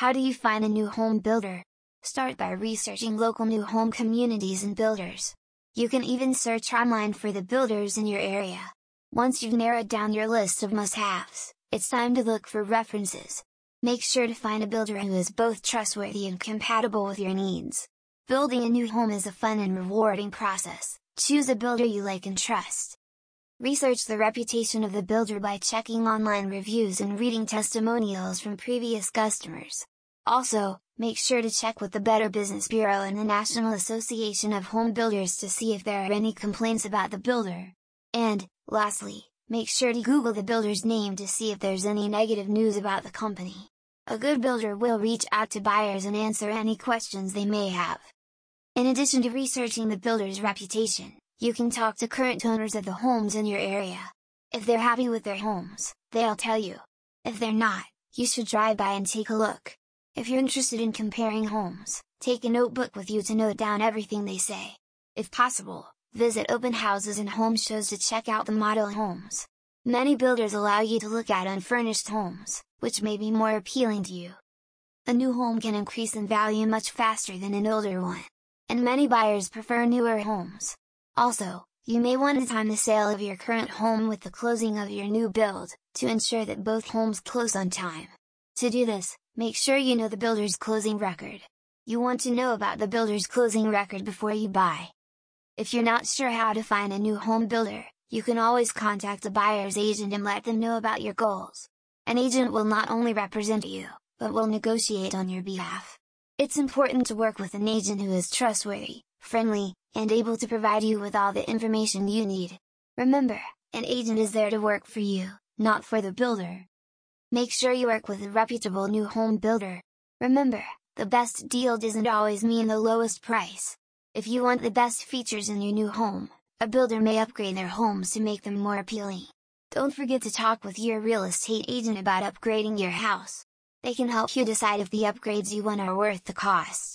How do you find a new home builder? Start by researching local new home communities and builders. You can even search online for the builders in your area. Once you've narrowed down your list of must-haves, it's time to look for references. Make sure to find a builder who is both trustworthy and compatible with your needs. Building a new home is a fun and rewarding process, choose a builder you like and trust. Research the reputation of the builder by checking online reviews and reading testimonials from previous customers. Also, make sure to check with the Better Business Bureau and the National Association of Home Builders to see if there are any complaints about the builder. And, lastly, make sure to Google the builder's name to see if there's any negative news about the company. A good builder will reach out to buyers and answer any questions they may have. In addition to researching the builder's reputation, you can talk to current owners of the homes in your area. If they're happy with their homes, they'll tell you. If they're not, you should drive by and take a look. If you're interested in comparing homes, take a notebook with you to note down everything they say. If possible, visit open houses and home shows to check out the model homes. Many builders allow you to look at unfurnished homes, which may be more appealing to you. A new home can increase in value much faster than an older one and many buyers prefer newer homes. Also, you may want to time the sale of your current home with the closing of your new build, to ensure that both homes close on time. To do this, make sure you know the builder's closing record. You want to know about the builder's closing record before you buy. If you're not sure how to find a new home builder, you can always contact a buyer's agent and let them know about your goals. An agent will not only represent you, but will negotiate on your behalf. It's important to work with an agent who is trustworthy, friendly, and able to provide you with all the information you need. Remember, an agent is there to work for you, not for the builder. Make sure you work with a reputable new home builder. Remember, the best deal doesn't always mean the lowest price. If you want the best features in your new home, a builder may upgrade their homes to make them more appealing. Don't forget to talk with your real estate agent about upgrading your house. They can help you decide if the upgrades you want are worth the cost.